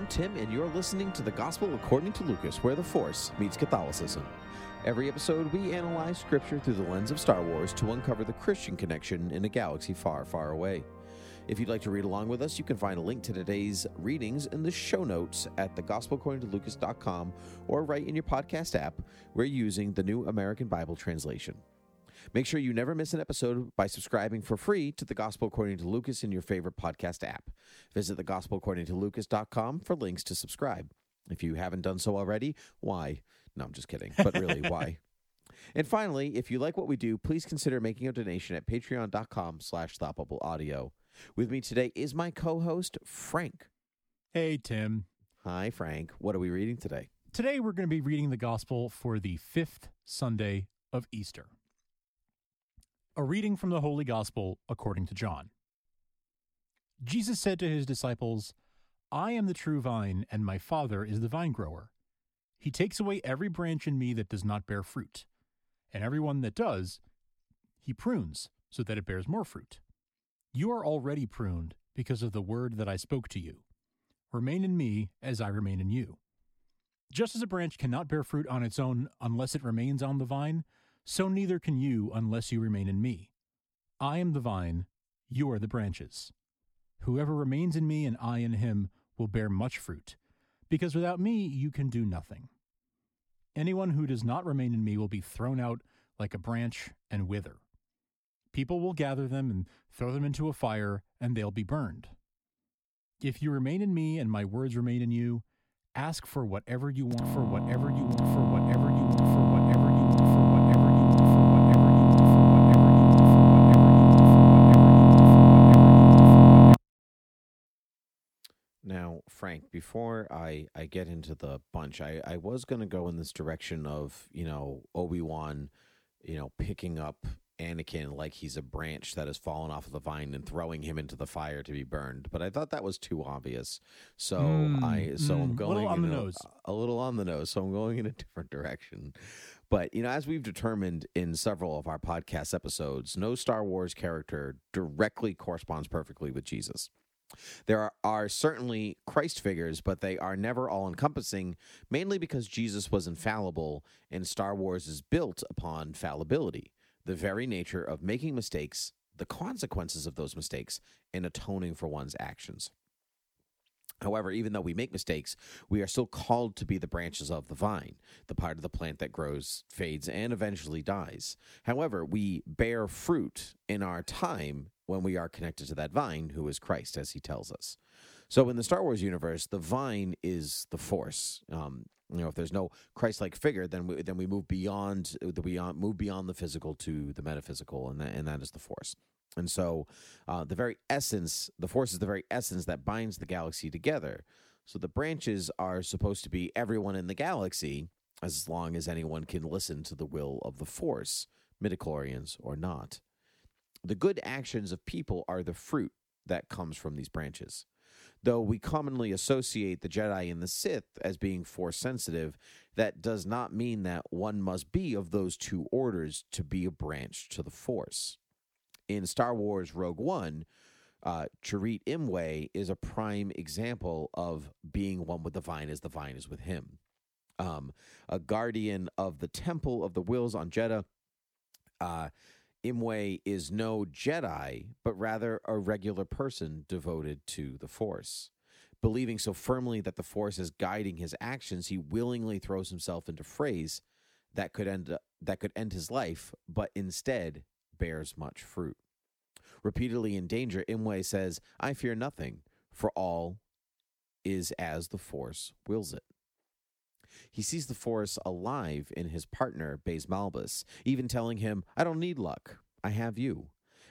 I'm Tim, and you're listening to the Gospel According to Lucas, where the Force meets Catholicism. Every episode, we analyze Scripture through the lens of Star Wars to uncover the Christian connection in a galaxy far, far away. If you'd like to read along with us, you can find a link to today's readings in the show notes at thegospelaccordingtolucas.com or right in your podcast app. We're using the New American Bible Translation. Make sure you never miss an episode by subscribing for free to The Gospel According to Lucas in your favorite podcast app. Visit thegospelaccordingtolucas.com for links to subscribe. If you haven't done so already, why? No, I'm just kidding. But really, why? And finally, if you like what we do, please consider making a donation at patreon.com slash thoughtbubbleaudio. With me today is my co-host, Frank. Hey, Tim. Hi, Frank. What are we reading today? Today we're going to be reading the gospel for the fifth Sunday of Easter. A reading from the Holy Gospel according to John. Jesus said to his disciples, I am the true vine, and my Father is the vine grower. He takes away every branch in me that does not bear fruit, and every one that does, he prunes so that it bears more fruit. You are already pruned because of the word that I spoke to you. Remain in me as I remain in you. Just as a branch cannot bear fruit on its own unless it remains on the vine, so neither can you unless you remain in me. I am the vine, you are the branches. Whoever remains in me and I in him will bear much fruit, because without me you can do nothing. Anyone who does not remain in me will be thrown out like a branch and wither. People will gather them and throw them into a fire, and they'll be burned. If you remain in me and my words remain in you, ask for whatever you want, for whatever you want, for whatever before I, I get into the bunch, I, I was going to go in this direction of, you know, Obi-Wan, you know, picking up Anakin like he's a branch that has fallen off of the vine and throwing him into the fire to be burned. But I thought that was too obvious. So Mm, I so I'm mm, going little on the a- nose. a little on the nose. So I'm going in a different direction. But, you know, as we've determined in several of our podcast episodes, no Star Wars character directly corresponds perfectly with Jesus. There are, certainly Christ figures, but they are never all encompassing, mainly because Jesus was infallible and Star Wars is built upon fallibility, the very nature of making mistakes, the consequences of those mistakes, and atoning for one's actions. However, even though we make mistakes, we are still called to be the branches of the vine, the part of the plant that grows, fades, and eventually dies. However, we bear fruit in our time when we are connected to that vine, who is Christ, as he tells us. So, in the Star Wars universe, the vine is the force. Um, you know, if there's no Christ-like figure, then we, then we move beyond the beyond move beyond the physical to the metaphysical, and that, and that is the force. And so, uh, the very essence, the force is the very essence that binds the galaxy together. So the branches are supposed to be everyone in the galaxy, as long as anyone can listen to the will of the force, midichlorians or not. The good actions of people are the fruit that comes from these branches. Though we commonly associate the Jedi and the Sith as being force sensitive, that does not mean that one must be of those two orders to be a branch to the force in Star Wars Rogue One, uh, Chirrut Imwe is a prime example of being one with the vine as the vine is with him. Um, a guardian of the Temple of the Whills on Jedha, uh, Imwe is no Jedi, but rather a regular person devoted to the Force. Believing so firmly that the Force is guiding his actions, he willingly throws himself into frays that could end that could end his life, but instead bears much fruit. Repeatedly in danger, Imwe says, I fear nothing, for all is as the Force wills it. He sees the Force alive in his partner, Baze Malbus, even telling him, I don't need luck, I have you.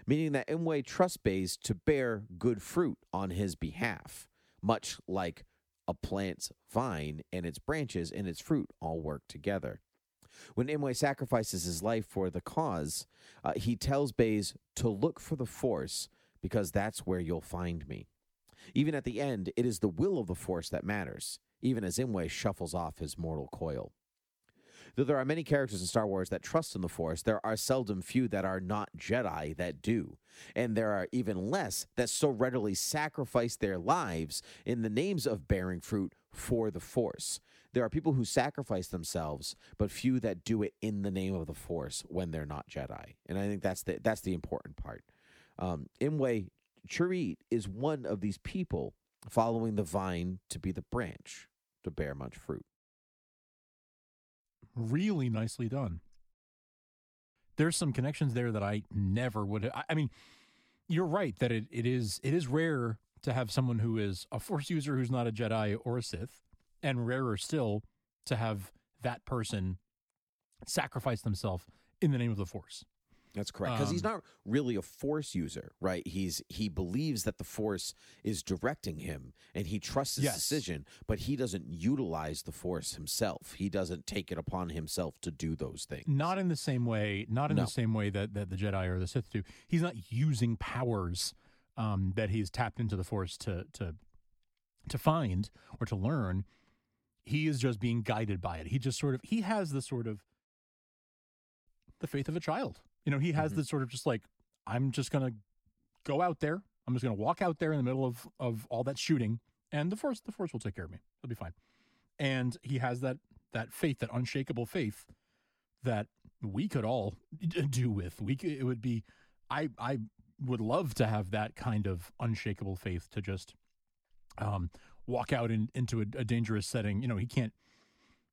Meaning that Imwe trusts Baze to bear good fruit on his behalf, much like a plant's vine and its branches and its fruit all work together. When Imwe sacrifices his life for the cause, uh, he tells Baze to look for the Force because that's where you'll find me. Even at the end, it is the will of the Force that matters, even as Imwe shuffles off his mortal coil. Though there are many characters in Star Wars that trust in the Force, there are seldom few that are not Jedi that do. And there are even less that so readily sacrifice their lives in the names of bearing fruit for the Force. There are people who sacrifice themselves, but few that do it in the name of the Force when they're not Jedi. And I think that's the that's the important part. Um, Imwe Chirrut is one of these people following the vine to be the branch to bear much fruit. Really nicely done. There's some connections there that I never would. I, I mean, you're right that it, it is it is rare to have someone who is a Force user who's not a Jedi or a Sith, and rarer still to have that person sacrifice themselves in the name of the Force. That's correct. Because he's Um, not really a force user, right? He's he believes that the force is directing him and he trusts his Yes. decision, but he doesn't utilize the force himself. He doesn't take it upon himself to do those things. Not in the same way, not in No. the same way that, that the Jedi or the Sith do. He's not using powers um, that he's tapped into the Force to to to find or to learn. He is just being guided by it. He just sort of he has the sort of the faith of a child. You know, he has Mhm. the sort of just like I'm just gonna go out there. I'm just gonna walk out there in the middle of of all that shooting, and the Force the Force will take care of me. It'll be fine. And he has that that faith, that unshakable faith that we could all do with. We could, it would be I I would love to have that kind of unshakable faith to just um walk out in, into a, a dangerous setting. You know, he can't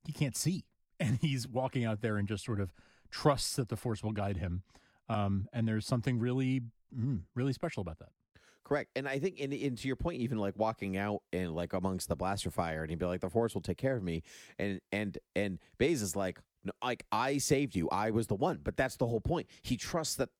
he can't see and he's walking out there and just sort of trusts that the force will guide him. Um and there's something really mm, really special about that. Correct. And I think, and, to your point, even like walking out and like amongst the blaster fire, and he'd be like, "The force will take care of me," and and and Baze is like, "Like I saved you, I was the one." But that's the whole point. He trusts that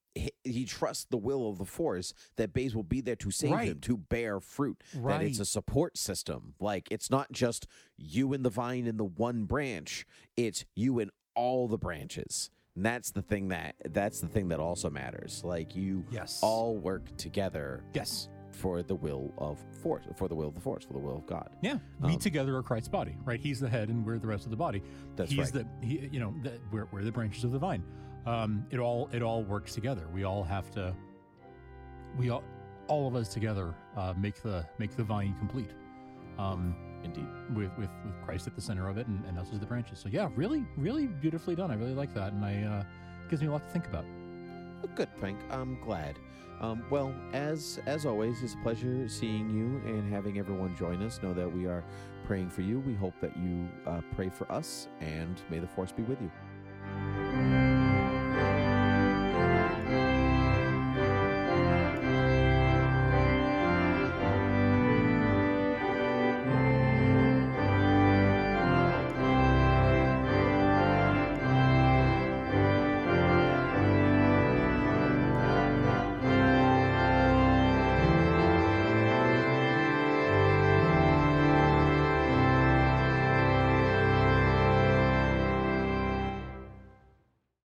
he, trusts the will of the force that Baze will be there to save Right. him, to bear fruit. That it's a support system. Like it's not just you and the vine in the one branch; it's you and all the branches. And that's the thing that that's the thing that also matters. Like you Yes. all work together Yes. for the will of force, for the will of the force, for the will of God. Yeah, we Um, together are Christ's body, right? He's the head, and we're the rest of the body. That's right. He's right. the he, you know, the, we're, we're the branches of the vine. Um, it all it all works together. We all have to. We all all of us together uh, make the make the vine complete. Um, Indeed. with, with with Christ at the center of it, and, and us as the branches. So yeah, really, really beautifully done. I really like that, and I uh, gives me a lot to think about. Well, good, Frank. I'm glad. Um, well, as as always, it's a pleasure seeing you and having everyone join us. Know that we are praying for you. We hope that you uh, pray for us, and may the force be with you.